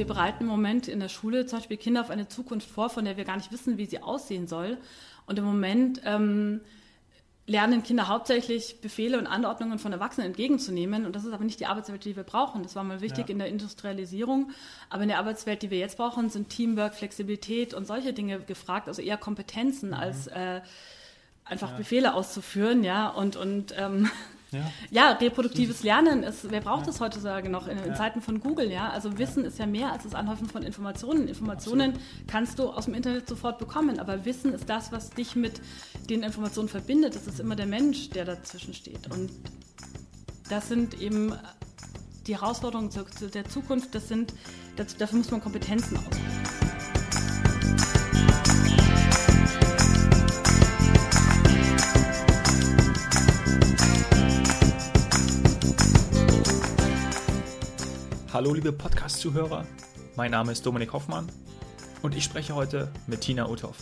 wir bereiten im Moment in der Schule zum Beispiel Kinder auf eine Zukunft vor, von der wir gar nicht wissen, wie sie aussehen soll. Und im Moment ähm, lernen Kinder hauptsächlich Befehle und Anordnungen von Erwachsenen entgegenzunehmen. Und das ist aber nicht die Arbeitswelt, die wir brauchen. Das war mal wichtig ja. in der Industrialisierung. Aber in der Arbeitswelt, die wir jetzt brauchen, sind Teamwork, Flexibilität und solche Dinge gefragt, also eher Kompetenzen mhm. als äh, einfach ja. Befehle auszuführen, ja. Und, und ähm, ja. ja, reproduktives Lernen ist, wer braucht das heutzutage noch in, in. Zeiten von Google, ja? Also Wissen ist ja mehr als das Anhäufen von Informationen. Informationen Absolut. kannst du aus dem Internet sofort bekommen, aber Wissen ist das, was dich mit den Informationen verbindet. Das ist immer der Mensch, der dazwischen steht. Und das sind eben die Herausforderungen der Zukunft, das sind, dafür muss man Kompetenzen ausbilden. Hallo liebe Podcast-Zuhörer, mein Name ist Dominik Hoffmann und ich spreche heute mit Tina Uthoff.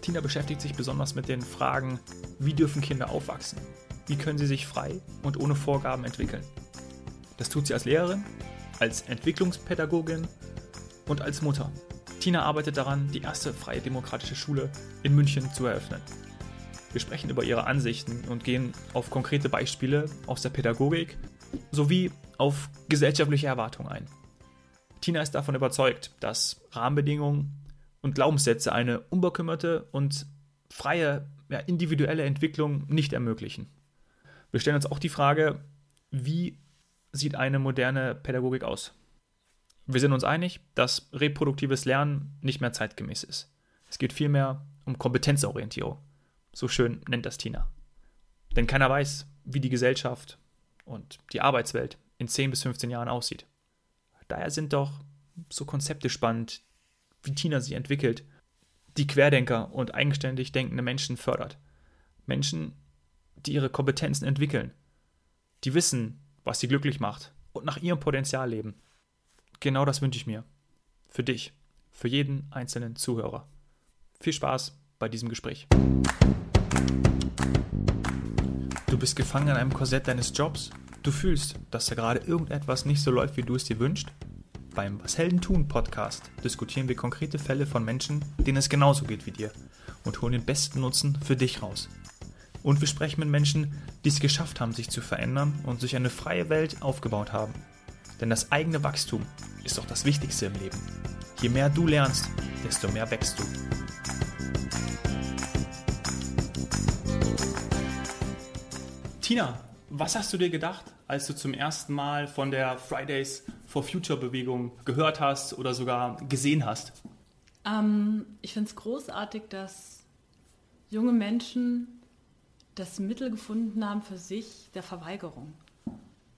Tina beschäftigt sich besonders mit den Fragen, wie dürfen Kinder aufwachsen? Wie können sie sich frei und ohne Vorgaben entwickeln? Das tut sie als Lehrerin, als Entwicklungspädagogin und als Mutter. Tina arbeitet daran, die erste freie demokratische Schule in München zu eröffnen. Wir sprechen über ihre Ansichten und gehen auf konkrete Beispiele aus der Pädagogik sowie auf gesellschaftliche Erwartungen ein. Tina ist davon überzeugt, dass Rahmenbedingungen und Glaubenssätze eine unbekümmerte und freie, ja, individuelle Entwicklung nicht ermöglichen. Wir stellen uns auch die Frage, wie sieht eine moderne Pädagogik aus? Wir sind uns einig, dass reproduktives Lernen nicht mehr zeitgemäß ist. Es geht vielmehr um Kompetenzorientierung. So schön nennt das Tina. Denn keiner weiß, wie die Gesellschaft und die Arbeitswelt in 10 bis 15 Jahren aussieht. Daher sind doch so Konzepte spannend, wie Tina sie entwickelt, die Querdenker und eigenständig denkende Menschen fördert. Menschen, die ihre Kompetenzen entwickeln, die wissen, was sie glücklich macht und nach ihrem Potenzial leben. Genau das wünsche ich mir. Für dich, für jeden einzelnen Zuhörer. Viel Spaß bei diesem Gespräch. Bist gefangen in einem Korsett deines Jobs Du fühlst, dass da gerade irgendetwas nicht so läuft, wie du es dir wünschst? Beim Was Helden tun Podcast diskutieren wir konkrete Fälle von Menschen, denen es genauso geht wie dir und holen den besten Nutzen für dich raus. Und wir sprechen mit Menschen, die es geschafft haben, sich zu verändern und sich eine freie Welt aufgebaut haben. Denn das eigene Wachstum ist doch das Wichtigste im Leben. Je mehr du lernst, desto mehr wächst du. Tina, was hast du dir gedacht, als du zum ersten Mal von der Fridays for Future Bewegung gehört hast oder sogar gesehen hast? Ähm, ich finde es großartig, dass junge Menschen das Mittel gefunden haben für sich der Verweigerung.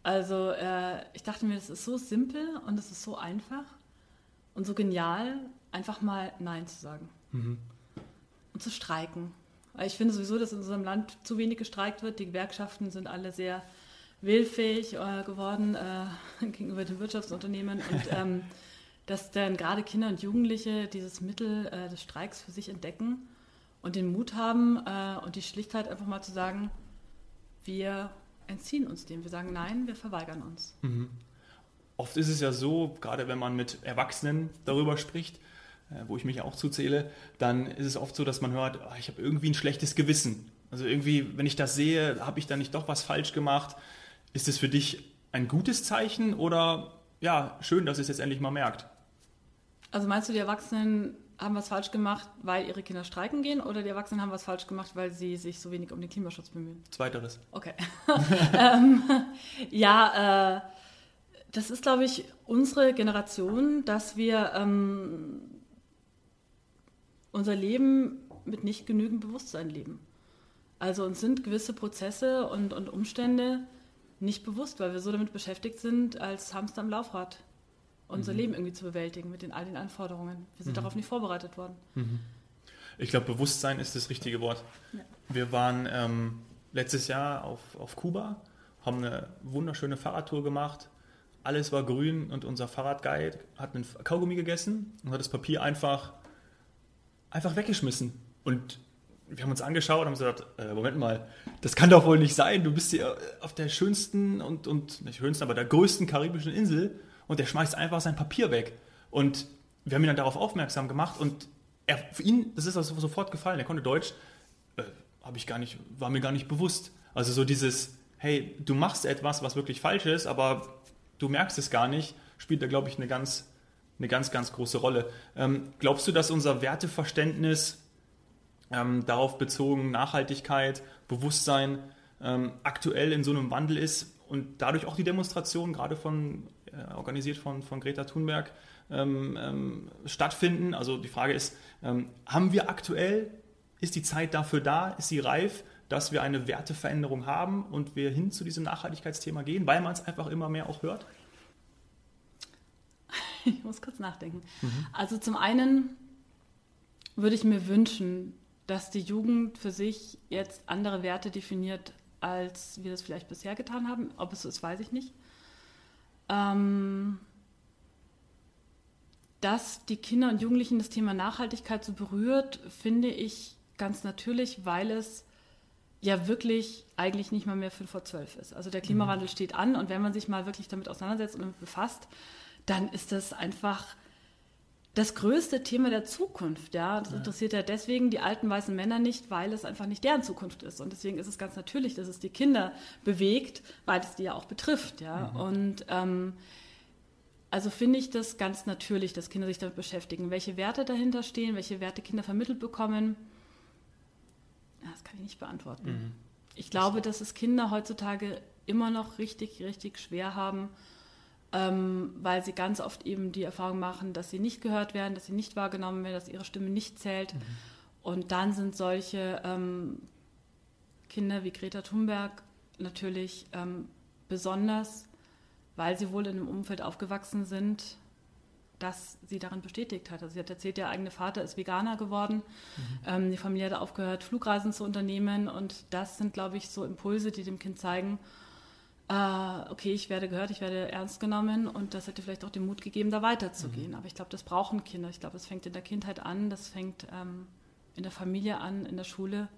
Also äh, ich dachte mir, das ist so simpel und es ist so einfach und so genial, einfach mal Nein zu sagen mhm. und zu streiken. Ich finde sowieso, dass in unserem Land zu wenig gestreikt wird. Die Gewerkschaften sind alle sehr willfähig äh, geworden äh, gegenüber den Wirtschaftsunternehmen und ähm, dass dann gerade Kinder und Jugendliche dieses Mittel äh, des Streiks für sich entdecken und den Mut haben äh, und die Schlichtheit einfach mal zu sagen, wir entziehen uns dem. Wir sagen nein, wir verweigern uns. Mhm. Oft ist es ja so, gerade wenn man mit Erwachsenen darüber spricht, wo ich mich auch zuzähle, dann ist es oft so, dass man hört, oh, ich habe irgendwie ein schlechtes Gewissen. Also irgendwie, wenn ich das sehe, habe ich da nicht doch was falsch gemacht. Ist es für dich ein gutes Zeichen oder ja, schön, dass es jetzt endlich mal merkt? Also meinst du, die Erwachsenen haben was falsch gemacht, weil ihre Kinder streiken gehen oder die Erwachsenen haben was falsch gemacht, weil sie sich so wenig um den Klimaschutz bemühen? Zweiteres. Okay. ähm, ja, äh, das ist, glaube ich, unsere Generation, dass wir ähm, unser Leben mit nicht genügend Bewusstsein leben. Also uns sind gewisse Prozesse und, und Umstände nicht bewusst, weil wir so damit beschäftigt sind, als Hamster am Laufrad unser mhm. Leben irgendwie zu bewältigen mit den all den Anforderungen. Wir sind mhm. darauf nicht vorbereitet worden. Mhm. Ich glaube, Bewusstsein ist das richtige Wort. Ja. Wir waren ähm, letztes Jahr auf, auf Kuba, haben eine wunderschöne Fahrradtour gemacht. Alles war grün und unser Fahrradguide hat einen Kaugummi gegessen und hat das Papier einfach einfach weggeschmissen. Und wir haben uns angeschaut und haben gesagt, äh, Moment mal, das kann doch wohl nicht sein. Du bist hier auf der schönsten und, und nicht schönsten, aber der größten karibischen Insel und der schmeißt einfach sein Papier weg. Und wir haben ihn dann darauf aufmerksam gemacht und er, für ihn, das ist also sofort gefallen. Er konnte Deutsch, äh, habe ich gar nicht, war mir gar nicht bewusst. Also so dieses, hey, du machst etwas, was wirklich falsch ist, aber du merkst es gar nicht, spielt da, glaube ich, eine ganz, eine ganz, ganz große Rolle. Ähm, glaubst du, dass unser Werteverständnis ähm, darauf bezogen, Nachhaltigkeit, Bewusstsein ähm, aktuell in so einem Wandel ist und dadurch auch die Demonstration, gerade von, äh, organisiert von, von Greta Thunberg, ähm, ähm, stattfinden? Also die Frage ist, ähm, haben wir aktuell, ist die Zeit dafür da, ist sie reif, dass wir eine Werteveränderung haben und wir hin zu diesem Nachhaltigkeitsthema gehen, weil man es einfach immer mehr auch hört? Ich muss kurz nachdenken. Mhm. Also zum einen würde ich mir wünschen, dass die Jugend für sich jetzt andere Werte definiert, als wir das vielleicht bisher getan haben. Ob es so ist, weiß ich nicht. Ähm, dass die Kinder und Jugendlichen das Thema Nachhaltigkeit so berührt, finde ich ganz natürlich, weil es ja wirklich eigentlich nicht mal mehr 5 vor 12 ist. Also der Klimawandel mhm. steht an und wenn man sich mal wirklich damit auseinandersetzt und damit befasst, dann ist das einfach das größte Thema der Zukunft. Ja, das interessiert ja deswegen die alten weißen Männer nicht, weil es einfach nicht deren Zukunft ist. Und deswegen ist es ganz natürlich, dass es die Kinder bewegt, weil es die ja auch betrifft. Ja, mhm. und ähm, also finde ich das ganz natürlich, dass Kinder sich damit beschäftigen. Welche Werte dahinter stehen, welche Werte Kinder vermittelt bekommen, das kann ich nicht beantworten. Mhm. Ich glaube, dass es Kinder heutzutage immer noch richtig, richtig schwer haben, ähm, weil sie ganz oft eben die Erfahrung machen, dass sie nicht gehört werden, dass sie nicht wahrgenommen werden, dass ihre Stimme nicht zählt. Mhm. Und dann sind solche ähm, Kinder wie Greta Thunberg natürlich ähm, besonders, weil sie wohl in einem Umfeld aufgewachsen sind, das sie darin bestätigt hat. Also sie hat erzählt, der eigene Vater ist Veganer geworden. Mhm. Ähm, die Familie hat aufgehört, Flugreisen zu unternehmen. Und das sind, glaube ich, so Impulse, die dem Kind zeigen, äh, okay, ich werde gehört, ich werde ernst genommen und das hätte vielleicht auch den Mut gegeben, da weiterzugehen. Mhm. Aber ich glaube, das brauchen Kinder. Ich glaube, es fängt in der Kindheit an, das fängt ähm, in der Familie an, in der Schule.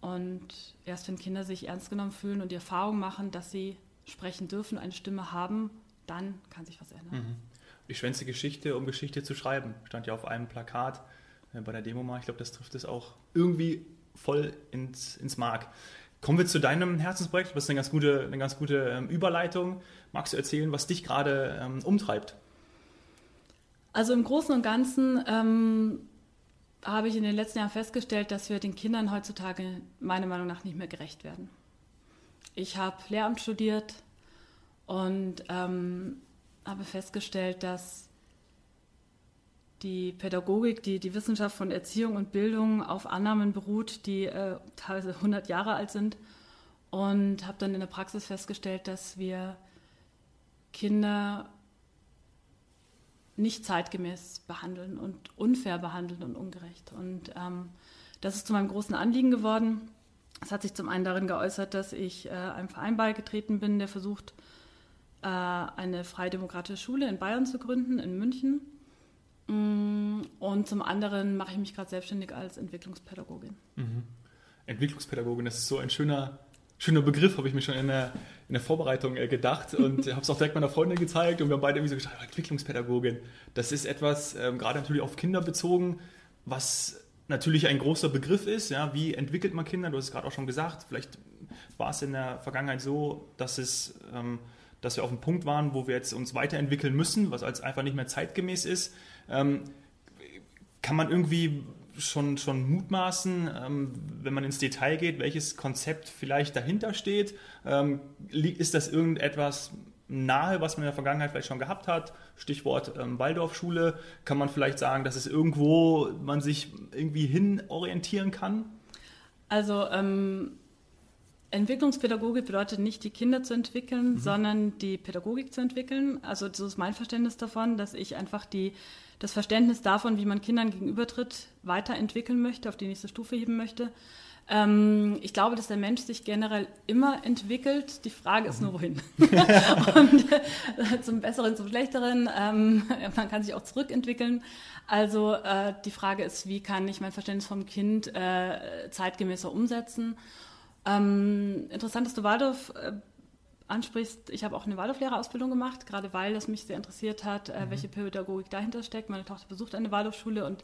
Und erst wenn Kinder sich ernst genommen fühlen und die Erfahrung machen, dass sie sprechen dürfen, eine Stimme haben, dann kann sich was ändern. Mhm. Die schwänze Geschichte, um Geschichte zu schreiben, stand ja auf einem Plakat äh, bei der Demo mal. Ich glaube, das trifft es auch irgendwie voll ins, ins Mark. Kommen wir zu deinem Herzensprojekt. Das ist eine ganz gute, eine ganz gute ähm, Überleitung. Magst du erzählen, was dich gerade ähm, umtreibt? Also im Großen und Ganzen ähm, habe ich in den letzten Jahren festgestellt, dass wir den Kindern heutzutage meiner Meinung nach nicht mehr gerecht werden. Ich habe Lehramt studiert und ähm, habe festgestellt, dass die Pädagogik, die, die Wissenschaft von Erziehung und Bildung auf Annahmen beruht, die äh, teilweise 100 Jahre alt sind. Und habe dann in der Praxis festgestellt, dass wir Kinder nicht zeitgemäß behandeln und unfair behandeln und ungerecht. Und ähm, das ist zu meinem großen Anliegen geworden. Es hat sich zum einen darin geäußert, dass ich äh, einem Verein beigetreten bin, der versucht, äh, eine freie demokratische Schule in Bayern zu gründen, in München. Mm, und zum anderen mache ich mich gerade selbstständig als Entwicklungspädagogin. Mhm. Entwicklungspädagogin, das ist so ein schöner, schöner Begriff, habe ich mir schon in der, in der Vorbereitung äh, gedacht und habe es auch direkt meiner Freundin gezeigt und wir haben beide irgendwie so gesagt, Entwicklungspädagogin, das ist etwas, ähm, gerade natürlich auf Kinder bezogen, was natürlich ein großer Begriff ist. Ja, wie entwickelt man Kinder? Du hast es gerade auch schon gesagt, vielleicht war es in der Vergangenheit so, dass es... Ähm, dass wir auf einem Punkt waren, wo wir jetzt uns weiterentwickeln müssen, was als einfach nicht mehr zeitgemäß ist. Ähm, kann man irgendwie schon, schon mutmaßen, ähm, wenn man ins Detail geht, welches Konzept vielleicht dahinter steht? Ähm, ist das irgendetwas nahe, was man in der Vergangenheit vielleicht schon gehabt hat? Stichwort ähm, Waldorfschule. Kann man vielleicht sagen, dass es irgendwo man sich irgendwie hin orientieren kann? Also ähm, Entwicklungspädagogik bedeutet nicht, die Kinder zu entwickeln, mhm. sondern die Pädagogik zu entwickeln. Also so ist mein Verständnis davon, dass ich einfach die, das Verständnis davon, wie man Kindern gegenübertritt, weiterentwickeln möchte, auf die nächste Stufe heben möchte. Ähm, ich glaube, dass der Mensch sich generell immer entwickelt. Die Frage ist nur, wohin. Und äh, zum Besseren, zum Schlechteren. Ähm, man kann sich auch zurückentwickeln. Also äh, die Frage ist, wie kann ich mein Verständnis vom Kind äh, zeitgemäßer umsetzen? Ähm, interessant, dass du Waldorf äh, ansprichst, ich habe auch eine Waldorflehrerausbildung gemacht, gerade weil es mich sehr interessiert hat, äh, mhm. welche Pädagogik dahinter steckt. Meine Tochter besucht eine Waldorfschule und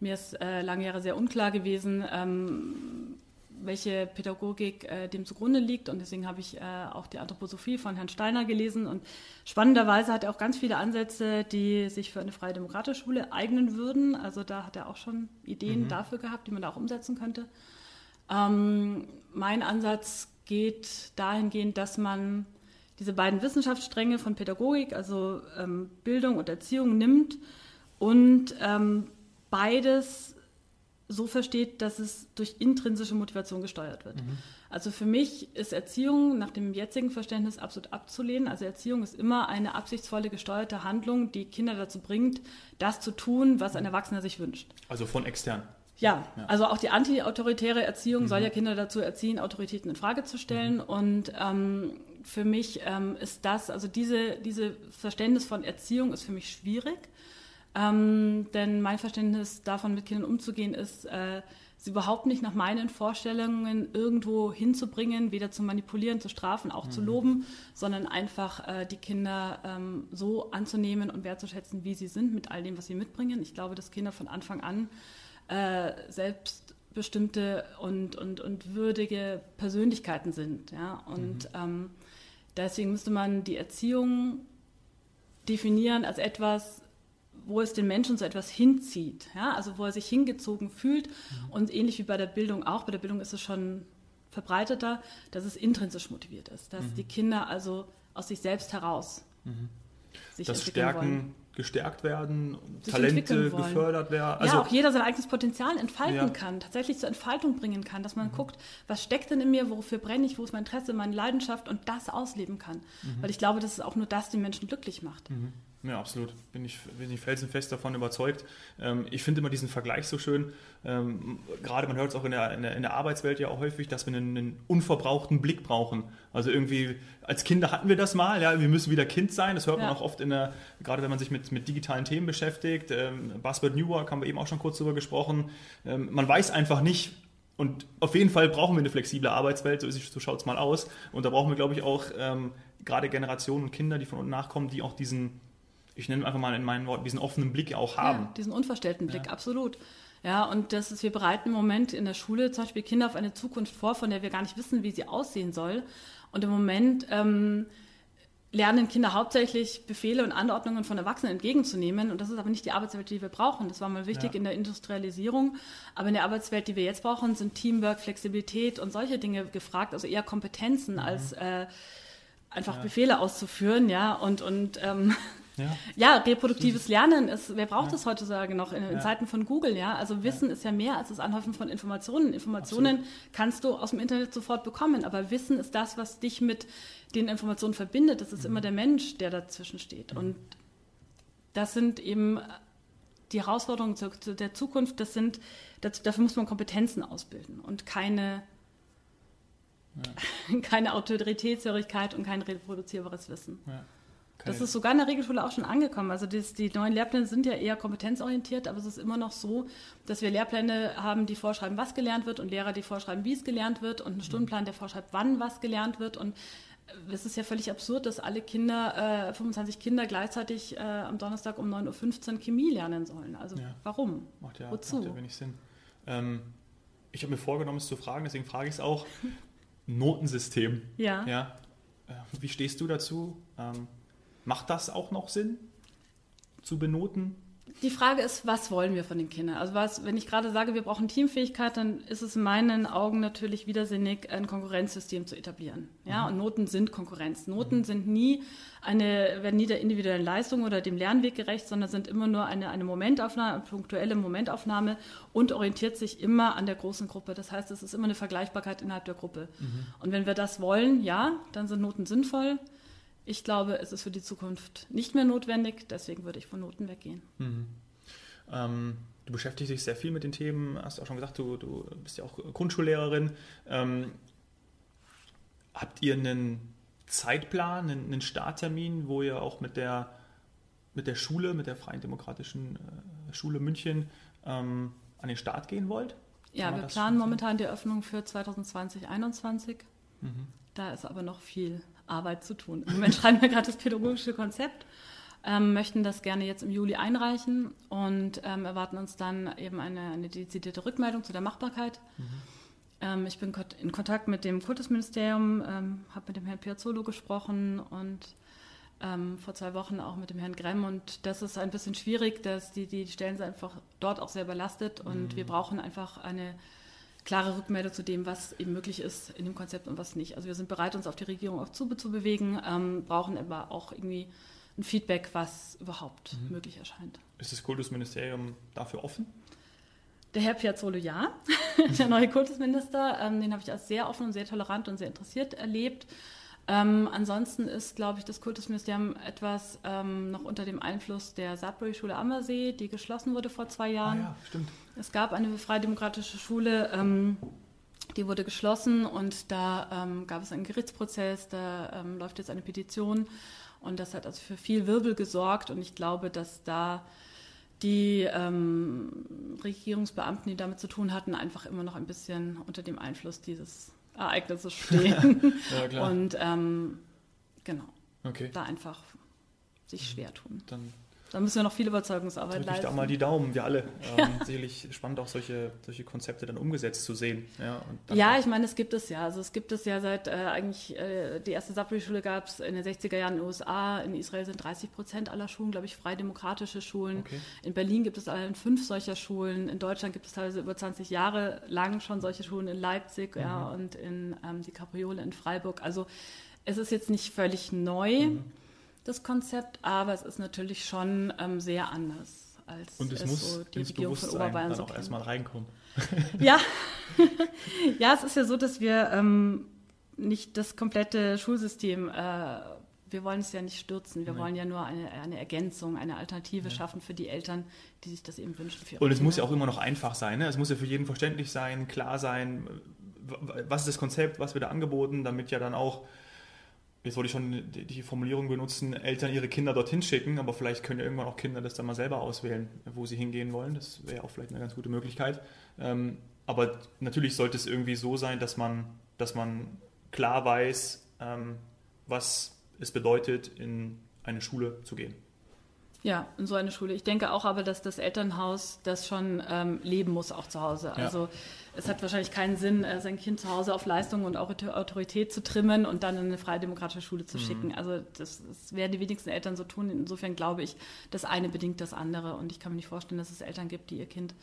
mir ist äh, lange Jahre sehr unklar gewesen, ähm, welche Pädagogik äh, dem zugrunde liegt. Und deswegen habe ich äh, auch die Anthroposophie von Herrn Steiner gelesen. Und spannenderweise hat er auch ganz viele Ansätze, die sich für eine freie demokratische Schule eignen würden. Also da hat er auch schon Ideen mhm. dafür gehabt, die man da auch umsetzen könnte. Ähm, mein Ansatz geht dahingehend, dass man diese beiden Wissenschaftsstränge von Pädagogik, also ähm, Bildung und Erziehung, nimmt und ähm, beides so versteht, dass es durch intrinsische Motivation gesteuert wird. Mhm. Also für mich ist Erziehung nach dem jetzigen Verständnis absolut abzulehnen. Also Erziehung ist immer eine absichtsvolle gesteuerte Handlung, die Kinder dazu bringt, das zu tun, was ein Erwachsener sich wünscht. Also von extern. Ja, ja, also auch die antiautoritäre Erziehung mhm. soll ja Kinder dazu erziehen, Autoritäten in Frage zu stellen. Mhm. Und ähm, für mich ähm, ist das, also diese, diese Verständnis von Erziehung ist für mich schwierig. Ähm, denn mein Verständnis davon, mit Kindern umzugehen, ist, äh, sie überhaupt nicht nach meinen Vorstellungen irgendwo hinzubringen, weder zu manipulieren, zu strafen, auch mhm. zu loben, sondern einfach äh, die Kinder ähm, so anzunehmen und wertzuschätzen, wie sie sind, mit all dem, was sie mitbringen. Ich glaube, dass Kinder von Anfang an äh, selbstbestimmte und, und, und würdige Persönlichkeiten sind. Ja? Und mhm. ähm, deswegen müsste man die Erziehung definieren als etwas, wo es den Menschen so etwas hinzieht, ja? also wo er sich hingezogen fühlt mhm. und ähnlich wie bei der Bildung auch, bei der Bildung ist es schon verbreiteter, dass es intrinsisch motiviert ist, dass mhm. die Kinder also aus sich selbst heraus mhm. sich das Stärken wollen gestärkt werden, sich Talente gefördert werden. Also, ja, auch jeder sein eigenes Potenzial entfalten ja. kann, tatsächlich zur Entfaltung bringen kann, dass man mhm. guckt, was steckt denn in mir, wofür brenne ich, wo ist mein Interesse, meine Leidenschaft und das ausleben kann. Mhm. Weil ich glaube, dass es auch nur das den Menschen glücklich macht. Mhm. Ja, absolut. Bin ich, bin ich felsenfest davon überzeugt. Ähm, ich finde immer diesen Vergleich so schön. Ähm, gerade man hört es auch in der, in der, in, der, Arbeitswelt ja auch häufig, dass wir einen, einen, unverbrauchten Blick brauchen. Also irgendwie, als Kinder hatten wir das mal, ja, wir müssen wieder Kind sein. Das hört ja. man auch oft in der, gerade wenn man sich mit, mit digitalen Themen beschäftigt. Ähm, Buzzword New Work haben wir eben auch schon kurz darüber gesprochen. Ähm, man weiß einfach nicht, und auf jeden Fall brauchen wir eine flexible Arbeitswelt, so, so schaut es mal aus. Und da brauchen wir, glaube ich, auch ähm, gerade Generationen und Kinder, die von unten nachkommen, die auch diesen ich nenne einfach mal in meinen Worten, diesen offenen Blick auch haben. Ja, diesen unverstellten Blick, ja. absolut. Ja, und das ist, wir bereiten im Moment in der Schule zum Beispiel Kinder auf eine Zukunft vor, von der wir gar nicht wissen, wie sie aussehen soll. Und im Moment ähm, lernen Kinder hauptsächlich Befehle und Anordnungen von Erwachsenen entgegenzunehmen. Und das ist aber nicht die Arbeitswelt, die wir brauchen. Das war mal wichtig ja. in der Industrialisierung. Aber in der Arbeitswelt, die wir jetzt brauchen, sind Teamwork, Flexibilität und solche Dinge gefragt, also eher Kompetenzen mhm. als äh, einfach ja. Befehle auszuführen, ja, und, und ähm, ja. ja, reproduktives Lernen ist, wer braucht ja. das heutzutage noch in, in ja. Zeiten von Google, ja? Also Wissen ist ja mehr als das Anhäufen von Informationen. Informationen Absolut. kannst du aus dem Internet sofort bekommen, aber Wissen ist das, was dich mit den Informationen verbindet. Das ist mhm. immer der Mensch, der dazwischen steht. Mhm. Und das sind eben die Herausforderungen zu, zu der Zukunft, das sind, das, dafür muss man Kompetenzen ausbilden und keine, keine Autoritätshörigkeit und kein reproduzierbares Wissen. Ja. Das ist sogar in der Regelschule auch schon angekommen. Also das, die neuen Lehrpläne sind ja eher kompetenzorientiert, aber es ist immer noch so, dass wir Lehrpläne haben, die vorschreiben, was gelernt wird und Lehrer, die vorschreiben, wie es gelernt wird und einen mhm. Stundenplan, der vorschreibt, wann was gelernt wird. Und es ist ja völlig absurd, dass alle Kinder, äh, 25 Kinder gleichzeitig äh, am Donnerstag um 9.15 Uhr Chemie lernen sollen. Also ja. warum? Macht ja, Wozu? Macht ja wenig Sinn. Ähm, ich habe mir vorgenommen, es zu fragen, deswegen frage ich es auch. Notensystem. Ja. ja. Äh, wie stehst du dazu? Ähm, Macht das auch noch Sinn zu benoten? Die Frage ist, was wollen wir von den Kindern? Also was, wenn ich gerade sage, wir brauchen Teamfähigkeit, dann ist es in meinen Augen natürlich widersinnig, ein Konkurrenzsystem zu etablieren. Ja, mhm. und Noten sind Konkurrenz. Noten mhm. sind nie eine, werden nie der individuellen Leistung oder dem Lernweg gerecht, sondern sind immer nur eine, eine Momentaufnahme, eine punktuelle Momentaufnahme und orientiert sich immer an der großen Gruppe. Das heißt, es ist immer eine Vergleichbarkeit innerhalb der Gruppe. Mhm. Und wenn wir das wollen, ja, dann sind Noten sinnvoll. Ich glaube, es ist für die Zukunft nicht mehr notwendig, deswegen würde ich von Noten weggehen. Mhm. Ähm, du beschäftigst dich sehr viel mit den Themen, hast auch schon gesagt, du, du bist ja auch Grundschullehrerin. Ähm, habt ihr einen Zeitplan, einen, einen, Starttermin, wo ihr auch mit der, mit der Schule, mit der Freien Demokratischen äh, Schule München ähm, an den Start gehen wollt? Ja, wir planen momentan die Eröffnung für 2020, 2021. Mhm. Da ist aber noch viel Arbeit zu tun. Im Moment schreiben wir gerade das pädagogische Konzept, ähm, möchten das gerne jetzt im Juli einreichen und ähm, erwarten uns dann eben eine, eine dezidierte Rückmeldung zu der Machbarkeit. Mhm. Ähm, ich bin in Kontakt mit dem Kultusministerium, ähm, habe mit dem Herrn Piazzolo gesprochen und ähm, vor zwei Wochen auch mit dem Herrn Gremm und das ist ein bisschen schwierig, dass die, die Stellen sind einfach dort auch sehr belastet und mhm. wir brauchen einfach eine klare Rückmeldung zu dem, was eben möglich ist in dem Konzept und was nicht. Also wir sind bereit, uns auf die Regierung auch zu, zu bewegen, ähm, brauchen aber auch irgendwie ein Feedback, was überhaupt mhm. möglich erscheint. Ist das Kultusministerium dafür offen? Der Herr Piazzolo, ja, der neue Kultusminister, ähm, den habe ich als sehr offen und sehr tolerant und sehr interessiert erlebt. Ähm, ansonsten ist, glaube ich, das Kultusministerium etwas ähm, noch unter dem Einfluss der Sudbury-Schule Ammersee, die geschlossen wurde vor zwei Jahren. Ah ja, stimmt. Es gab eine freidemokratische Schule, ähm, die wurde geschlossen und da ähm, gab es einen Gerichtsprozess, da ähm, läuft jetzt eine Petition und das hat also für viel Wirbel gesorgt und ich glaube, dass da die ähm, Regierungsbeamten, die damit zu tun hatten, einfach immer noch ein bisschen unter dem Einfluss dieses Ereignisse stehen. ja, klar. Und ähm, genau, okay. da einfach sich schwer tun. Dann da müssen wir noch viel Überzeugungsarbeit leisten. Ich da mal die Daumen, wir alle. Ähm, sicherlich spannend auch solche, solche Konzepte dann umgesetzt zu sehen. Ja, ja ich meine, es gibt es ja. Also es gibt es ja seit äh, eigentlich, äh, die erste Sapri-Schule gab es in den 60er Jahren in den USA. In Israel sind 30 Prozent aller Schulen, glaube ich, frei demokratische Schulen. Okay. In Berlin gibt es allein fünf solcher Schulen. In Deutschland gibt es teilweise über 20 Jahre lang schon solche Schulen in Leipzig mhm. ja, und in ähm, die Capriole in Freiburg. Also es ist jetzt nicht völlig neu. Mhm das Konzept, aber es ist natürlich schon ähm, sehr anders als Und es, es muss so die Regierung von Oberbayern dann so auch erstmal reinkommen. ja. ja, es ist ja so, dass wir ähm, nicht das komplette Schulsystem, äh, wir wollen es ja nicht stürzen, wir Nein. wollen ja nur eine, eine Ergänzung, eine Alternative ja. schaffen für die Eltern, die sich das eben wünschen. Und es Kinder. muss ja auch immer noch einfach sein, ne? es muss ja für jeden verständlich sein, klar sein, was ist das Konzept, was wird da angeboten, damit ja dann auch jetzt wollte ich schon die Formulierung benutzen, Eltern ihre Kinder dorthin schicken, aber vielleicht können ja irgendwann auch Kinder das dann mal selber auswählen, wo sie hingehen wollen. Das wäre auch vielleicht eine ganz gute Möglichkeit. Ähm, aber natürlich sollte es irgendwie so sein, dass man, dass man klar weiß, ähm, was es bedeutet, in eine Schule zu gehen. Ja, in so eine Schule. Ich denke auch aber, dass das Elternhaus das schon ähm, leben muss, auch zu Hause. Also ja. es hat wahrscheinlich keinen Sinn, äh, sein Kind zu Hause auf Leistung und Autorität zu trimmen und dann in eine freie demokratische Schule zu mhm. schicken. Also das, das, werden die wenigsten Eltern so tun. Insofern glaube ich, das eine bedingt das andere. Und ich kann mir nicht vorstellen, dass es Eltern gibt, die ihr Kind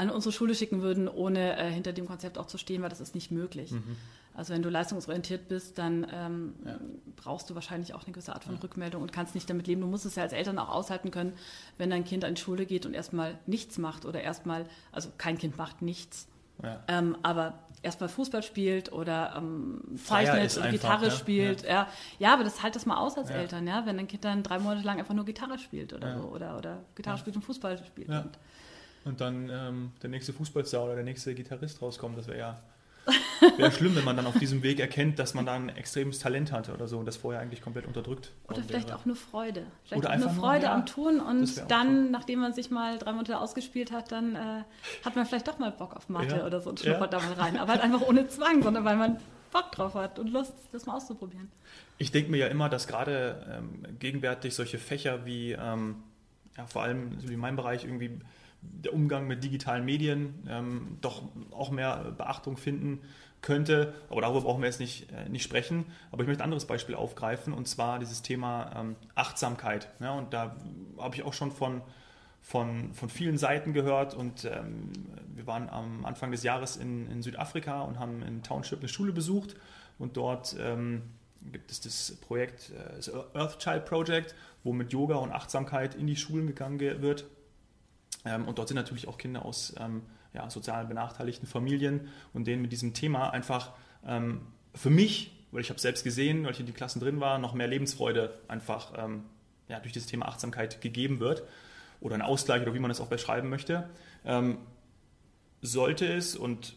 an unsere Schule schicken würden, ohne äh, hinter dem Konzept auch zu stehen, weil das ist nicht möglich. Mhm. Also wenn du leistungsorientiert bist, dann ähm, ja. brauchst du wahrscheinlich auch eine gewisse Art von ja. Rückmeldung und kannst nicht damit leben. Du musst es ja als Eltern auch aushalten können, wenn dein Kind an die Schule geht und erstmal nichts macht oder erstmal, also kein Kind macht nichts, ja. ähm, aber erstmal Fußball spielt oder ähm, zeichnet oder Gitarre ja. spielt. Ja. ja. aber das halt das mal aus als Eltern, ja, wenn dein Kind dann drei Monate lang einfach nur Gitarre spielt oder so oder, oder Gitarre spielt und Fußball spielt. Und, und dann ähm, der nächste Fußballstar oder der nächste Gitarrist rauskommt, das wäre ja Wäre schlimm, wenn man dann auf diesem Weg erkennt, dass man da ein extremes Talent hatte oder so und das vorher eigentlich komplett unterdrückt. Oder vielleicht wäre. auch eine Freude. Vielleicht oder auch eine Freude nur, am Tun und dann, so. nachdem man sich mal drei Monate ausgespielt hat, dann äh, hat man vielleicht doch mal Bock auf Mathe ja. oder so und schnuppert ja. da mal rein. Aber halt einfach ohne Zwang, sondern weil man Bock drauf hat und Lust, das mal auszuprobieren. Ich denke mir ja immer, dass gerade ähm, gegenwärtig solche Fächer wie, ähm, ja, vor allem wie in meinem Bereich irgendwie der Umgang mit digitalen Medien ähm, doch auch mehr Beachtung finden könnte. Aber darüber brauchen wir jetzt nicht, äh, nicht sprechen. Aber ich möchte ein anderes Beispiel aufgreifen und zwar dieses Thema ähm, Achtsamkeit. Ja, und da habe ich auch schon von, von, von vielen Seiten gehört und ähm, wir waren am Anfang des Jahres in, in Südafrika und haben in Township eine Schule besucht und dort ähm, gibt es das Projekt, äh, das Earth Child Project, wo mit Yoga und Achtsamkeit in die Schulen gegangen wird. Ähm, und dort sind natürlich auch Kinder aus ähm, ja, sozial benachteiligten Familien und denen mit diesem Thema einfach ähm, für mich, weil ich habe selbst gesehen, weil ich in die Klassen drin war, noch mehr Lebensfreude einfach ja, durch das Thema Achtsamkeit gegeben wird oder ein Ausgleich oder wie man es auch beschreiben möchte, ähm, sollte es und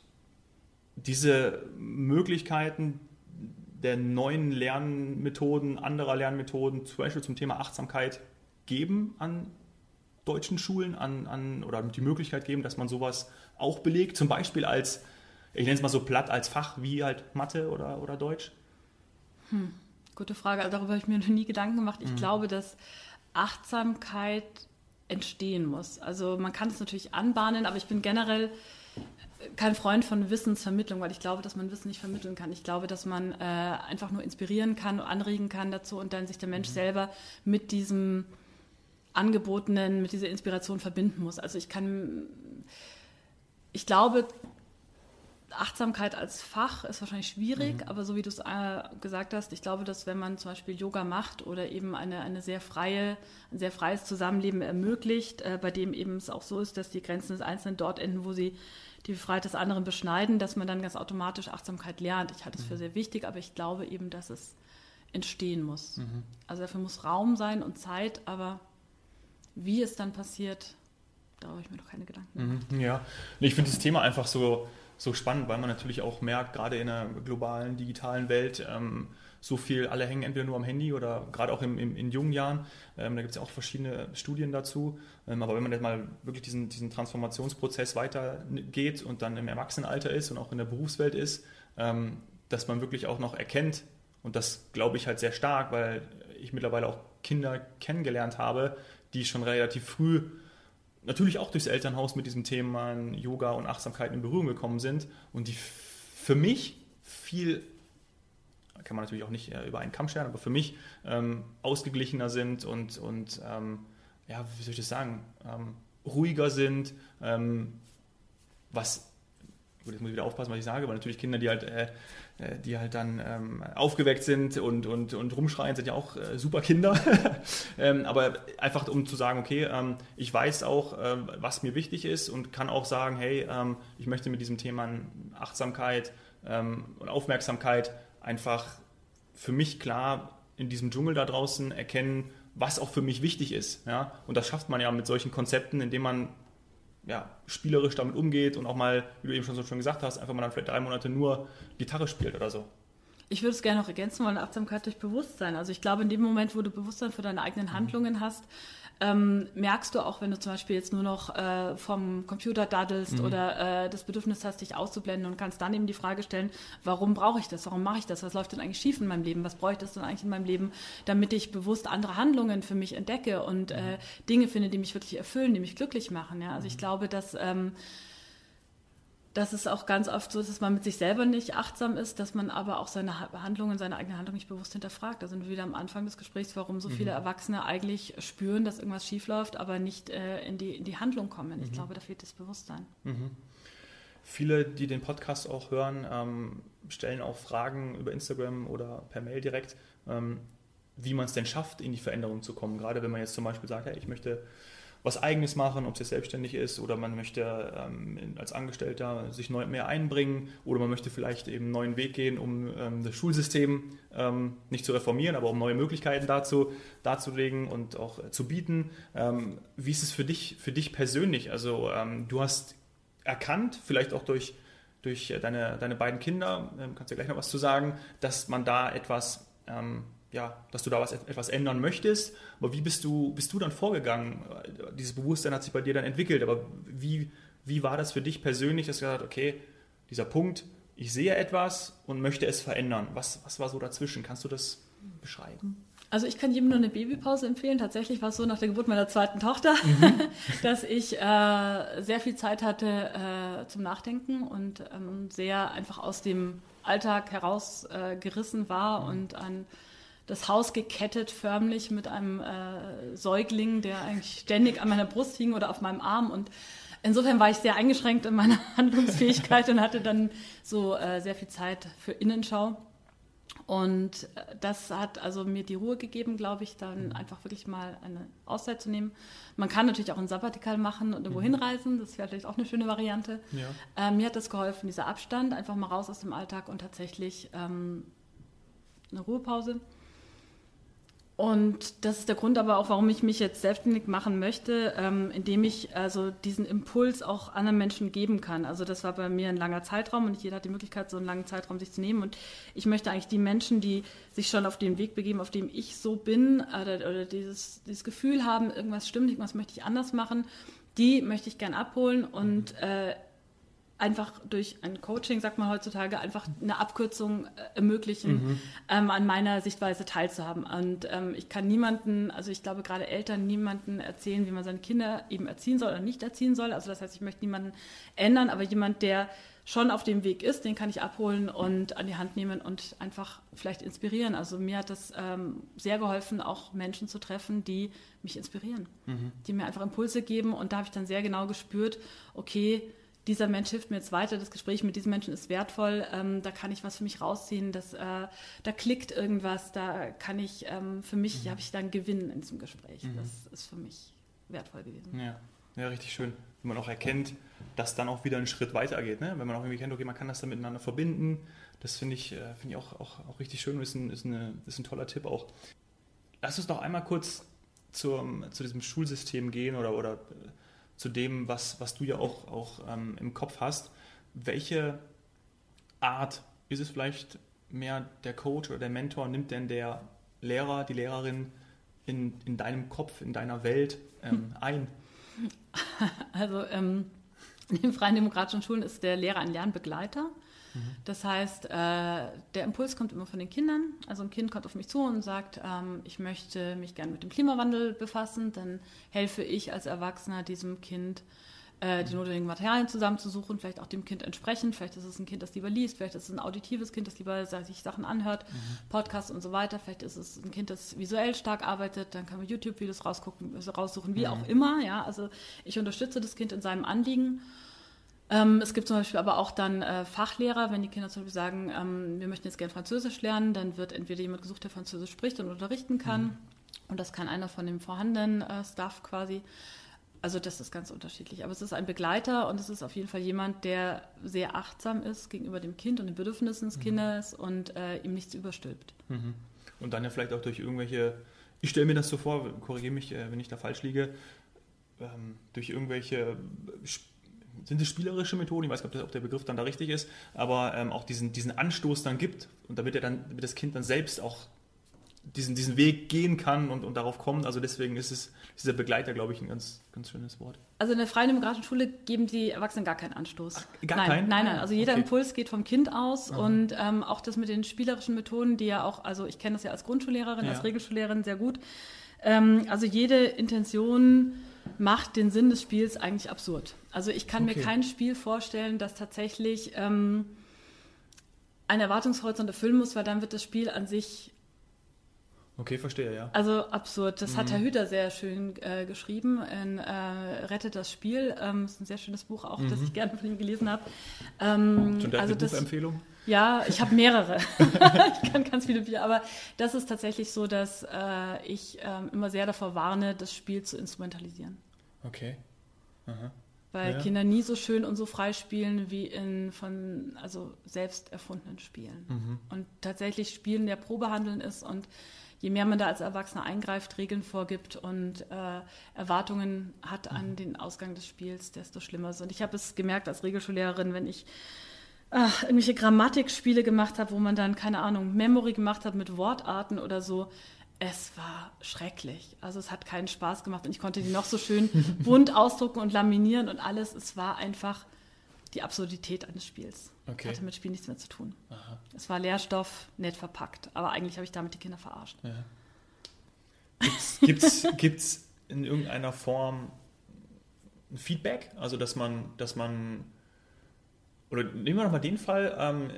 diese Möglichkeiten der neuen Lernmethoden, anderer Lernmethoden, zum Beispiel zum Thema Achtsamkeit geben an deutschen Schulen an, an oder die Möglichkeit geben, dass man sowas auch belegt, zum Beispiel als, ich nenne es mal so platt, als Fach wie halt Mathe oder, oder Deutsch? Hm. Gute Frage. Also darüber habe ich mir noch nie Gedanken gemacht. Ich mhm. glaube, dass Achtsamkeit entstehen muss. Also man kann es natürlich anbahnen, aber ich bin generell kein Freund von Wissensvermittlung, weil ich glaube, dass man Wissen nicht vermitteln kann. Ich glaube, dass man äh, einfach nur inspirieren kann, anregen kann dazu und dann sich der Mensch mhm. selber mit diesem Angebotenen, mit dieser Inspiration verbinden muss. Also ich kann, ich glaube, Achtsamkeit als Fach ist wahrscheinlich schwierig, mhm. aber so wie du es äh, gesagt hast, ich glaube, dass wenn man zum Beispiel Yoga macht oder eben eine, eine sehr freie, ein sehr freies Zusammenleben ermöglicht, äh, bei dem eben es auch so ist, dass die Grenzen des Einzelnen dort enden, wo sie die Freiheit des anderen beschneiden, dass man dann ganz automatisch Achtsamkeit lernt. Ich halte es mhm. für sehr wichtig, aber ich glaube eben, dass es entstehen muss. Mhm. Also dafür muss Raum sein und Zeit, aber wie es dann passiert, da habe ich mir noch keine Gedanken. Mhm. Ja, ich finde das Thema einfach so so spannend, weil man natürlich auch merkt, gerade in einer globalen, digitalen Welt, ähm, so viel, alle hängen entweder nur am Handy oder gerade auch im, im, in jungen Jahren. Ähm, da gibt es ja auch verschiedene Studien dazu. Ähm, aber wenn man jetzt mal wirklich diesen, diesen Transformationsprozess weitergeht und dann im Erwachsenenalter ist und auch in der Berufswelt ist, ähm, dass man wirklich auch noch erkennt, und das glaube ich halt sehr stark, weil ich mittlerweile auch Kinder kennengelernt habe, die schon relativ früh natürlich auch durchs Elternhaus mit diesem Thema Yoga und Achtsamkeit in Berührung gekommen sind und die für mich viel, kann man natürlich auch nicht äh, über einen Kamm scheren, aber für mich ähm, ausgeglichener sind und, und ähm, ja, wie soll ich das sagen, ähm, ruhiger sind, ähm, was gut, jetzt muss ich wieder aufpassen, was ich sage, weil natürlich Kinder, die halt, äh, äh, die halt dann ähm, aufgeweckt sind und, und, und rumschreien, sind ja auch äh, super Kinder. ähm, aber einfach um zu sagen, okay, ähm, ich weiß auch, äh, was mir wichtig ist und kann auch sagen, hey, ähm, ich möchte mit diesem Thema Achtsamkeit ähm, und Aufmerksamkeit einfach für mich klar in diesem Dschungel da draußen erkennen, was auch für mich wichtig ist. Ja? Und das schafft man ja mit solchen Konzepten, indem man ja, spielerisch damit umgeht und auch mal, wie du eben schon so schön gesagt hast, einfach mal dann vielleicht drei Monate nur Gitarre spielt oder so. Ich würde es gerne noch ergänzen wollen, Achtsamkeit durch Bewusstsein. Also ich glaube, in dem Moment, wo du Bewusstsein für deine eigenen mhm. Handlungen hast, ähm, merkst du auch, wenn du zum Beispiel jetzt nur noch äh, vom Computer daddelst mhm. oder äh, das Bedürfnis hast, dich auszublenden und kannst dann eben die Frage stellen, warum brauche ich das? Warum mache ich das? Was läuft denn eigentlich schief in meinem Leben? Was bräuchte es denn eigentlich in meinem Leben, damit ich bewusst andere Handlungen für mich entdecke und äh, mhm. Dinge finde, die mich wirklich erfüllen, die mich glücklich machen? Ja? Also ich mhm. glaube, dass ähm, dass es auch ganz oft so ist, dass man mit sich selber nicht achtsam ist, dass man aber auch seine Handlungen, seine eigene Handlung nicht bewusst hinterfragt. Da sind wir wieder am Anfang des Gesprächs, warum so viele mhm. Erwachsene eigentlich spüren, dass irgendwas schiefläuft, aber nicht äh, in, die, in die Handlung kommen. Ich mhm. glaube, da fehlt das Bewusstsein. Mhm. Viele, die den Podcast auch hören, ähm, stellen auch Fragen über Instagram oder per Mail direkt, ähm, wie man es denn schafft, in die Veränderung zu kommen. Gerade wenn man jetzt zum Beispiel sagt, hey, ich möchte was Eigenes machen, ob es jetzt selbstständig ist oder man möchte ähm, als Angestellter sich neu, mehr einbringen oder man möchte vielleicht eben einen neuen Weg gehen, um ähm, das Schulsystem ähm, nicht zu reformieren, aber um neue Möglichkeiten dazu darzulegen und auch äh, zu bieten. Ähm, wie ist es für dich, für dich persönlich? Also ähm, du hast erkannt, vielleicht auch durch, durch deine, deine beiden Kinder, ähm, kannst du ja gleich noch was zu sagen, dass man da etwas ja, dass du da was, etwas ändern möchtest. Aber wie bist du, bist du dann vorgegangen? Dieses Bewusstsein hat sich bei dir dann entwickelt, aber wie, wie war das für dich persönlich, dass du gesagt hast, okay, dieser Punkt, ich sehe etwas und möchte es verändern. Was, was war so dazwischen? Kannst du das beschreiben? Also ich kann jedem nur eine Babypause empfehlen. Tatsächlich war es so nach der Geburt meiner zweiten Tochter, mhm. dass ich äh, sehr viel Zeit hatte äh, zum Nachdenken und ähm, sehr einfach aus dem Alltag herausgerissen äh, war mhm. und an das Haus gekettet, förmlich mit einem äh, Säugling, der eigentlich ständig an meiner Brust hing oder auf meinem Arm. Und insofern war ich sehr eingeschränkt in meiner Handlungsfähigkeit und hatte dann so äh, sehr viel Zeit für Innenschau. Und äh, das hat also mir die Ruhe gegeben, glaube ich, dann einfach wirklich mal eine Auszeit zu nehmen. Man kann natürlich auch ein Sabbatikal machen und irgendwo mhm. hinreisen. Das wäre vielleicht auch eine schöne Variante. Ja. Äh, mir hat das geholfen, dieser Abstand, einfach mal raus aus dem Alltag und tatsächlich ähm, eine Ruhepause. Und das ist der Grund aber auch, warum ich mich jetzt selbstständig machen möchte, ähm, indem ich also diesen Impuls auch anderen Menschen geben kann. Also das war bei mir ein langer Zeitraum und nicht jeder hat die Möglichkeit, so einen langen Zeitraum sich zu nehmen. Und ich möchte eigentlich die Menschen, die sich schon auf den Weg begeben, auf dem ich so bin, oder, oder dieses, dieses Gefühl haben, irgendwas stimmt, irgendwas möchte ich anders machen, die möchte ich gern abholen und äh, einfach durch ein Coaching, sagt man heutzutage, einfach eine Abkürzung äh, ermöglichen, mhm. ähm, an meiner Sichtweise teilzuhaben. Und ähm, ich kann niemanden, also ich glaube gerade Eltern, niemanden erzählen, wie man seine Kinder eben erziehen soll oder nicht erziehen soll. Also das heißt, ich möchte niemanden ändern, aber jemand, der schon auf dem Weg ist, den kann ich abholen und an die Hand nehmen und einfach vielleicht inspirieren. Also mir hat das ähm, sehr geholfen, auch Menschen zu treffen, die mich inspirieren, mhm. die mir einfach Impulse geben. Und da habe ich dann sehr genau gespürt, okay, dieser Mensch hilft mir jetzt weiter, das Gespräch mit diesem Menschen ist wertvoll, ähm, da kann ich was für mich rausziehen, das, äh, da klickt irgendwas, da kann ich, ähm, für mich mhm. habe ich dann Gewinn in diesem Gespräch. Mhm. Das ist für mich wertvoll gewesen. Ja. ja, richtig schön. Wenn man auch erkennt, dass dann auch wieder ein Schritt weitergeht. Ne? Wenn man auch irgendwie kennt, okay, man kann das dann miteinander verbinden. Das finde ich, äh, find ich auch, auch, auch richtig schön und ist ein, ist, eine, ist ein toller Tipp auch. Lass uns doch einmal kurz zum, zu diesem Schulsystem gehen oder, oder äh, zu dem, was, was du ja auch, auch ähm, im Kopf hast. Welche Art ist es vielleicht mehr der Coach oder der Mentor? Nimmt denn der Lehrer, die Lehrerin in, in deinem Kopf, in deiner Welt ähm, ein? Also ähm, in den freien demokratischen Schulen ist der Lehrer ein Lernbegleiter. Mhm. Das heißt, äh, der Impuls kommt immer von den Kindern. Also ein Kind kommt auf mich zu und sagt, ähm, ich möchte mich gerne mit dem Klimawandel befassen. Dann helfe ich als Erwachsener diesem Kind, äh, die mhm. notwendigen Materialien zusammenzusuchen, vielleicht auch dem Kind entsprechend. Vielleicht ist es ein Kind, das lieber liest, vielleicht ist es ein auditives Kind, das lieber sich Sachen anhört, mhm. Podcasts und so weiter. Vielleicht ist es ein Kind, das visuell stark arbeitet, dann kann man YouTube-Videos rausgucken, raussuchen, wie mhm. auch immer. Ja, also ich unterstütze das Kind in seinem Anliegen. Ähm, es gibt zum Beispiel aber auch dann äh, Fachlehrer, wenn die Kinder zum Beispiel sagen, ähm, wir möchten jetzt gerne Französisch lernen, dann wird entweder jemand gesucht, der Französisch spricht und unterrichten kann. Mhm. Und das kann einer von dem vorhandenen äh, Staff quasi. Also das ist ganz unterschiedlich. Aber es ist ein Begleiter und es ist auf jeden Fall jemand, der sehr achtsam ist gegenüber dem Kind und den Bedürfnissen des mhm. Kindes und äh, ihm nichts überstülpt. Mhm. Und dann ja vielleicht auch durch irgendwelche, ich stelle mir das so vor, korrigiere mich, äh, wenn ich da falsch liege, ähm, durch irgendwelche sind es spielerische Methoden, ich weiß nicht, ob der Begriff dann da richtig ist, aber ähm, auch diesen, diesen Anstoß dann gibt und damit er dann, damit das Kind dann selbst auch diesen, diesen Weg gehen kann und, und darauf kommt. Also deswegen ist es dieser Begleiter, glaube ich, ein ganz, ganz schönes Wort. Also in der Freien Demokratischen Schule geben die Erwachsenen gar keinen Anstoß. Ach, gar nein, keinen? Nein, nein. Also jeder okay. Impuls geht vom Kind aus Aha. und ähm, auch das mit den spielerischen Methoden, die ja auch, also ich kenne das ja als Grundschullehrerin, ja. als Regelschullehrerin sehr gut. Ähm, also jede Intention macht den Sinn des Spiels eigentlich absurd. Also ich kann okay. mir kein Spiel vorstellen, das tatsächlich ähm, einen Erwartungshorizont erfüllen muss, weil dann wird das Spiel an sich Okay, verstehe, ja. Also absurd. Das mhm. hat Herr Hüter sehr schön äh, geschrieben in äh, Rettet das Spiel. Ähm, ist ein sehr schönes Buch auch, mhm. das ich gerne von ihm gelesen habe. Ähm, Schon also eine Buchempfehlung? Ja, ich habe mehrere. ich kann ganz viele Bücher, aber das ist tatsächlich so, dass äh, ich ähm, immer sehr davor warne, das Spiel zu instrumentalisieren. Okay. Aha. Weil ja. Kinder nie so schön und so frei spielen wie in von also selbst erfundenen Spielen. Mhm. Und tatsächlich Spielen der Probehandeln ist und je mehr man da als Erwachsener eingreift, Regeln vorgibt und äh, Erwartungen hat an mhm. den Ausgang des Spiels, desto schlimmer ist. Und ich habe es gemerkt als Regelschullehrerin, wenn ich ach, irgendwelche Grammatikspiele gemacht habe, wo man dann, keine Ahnung, Memory gemacht hat mit Wortarten oder so. Es war schrecklich. Also es hat keinen Spaß gemacht und ich konnte die noch so schön bunt ausdrucken und laminieren und alles. Es war einfach die Absurdität eines Spiels. Okay. Hatte mit Spiel nichts mehr zu tun. Aha. Es war Lehrstoff, nett verpackt, aber eigentlich habe ich damit die Kinder verarscht. Ja. Gibt es in irgendeiner Form ein Feedback? Also dass man, dass man oder nehmen wir nochmal den Fall, ähm,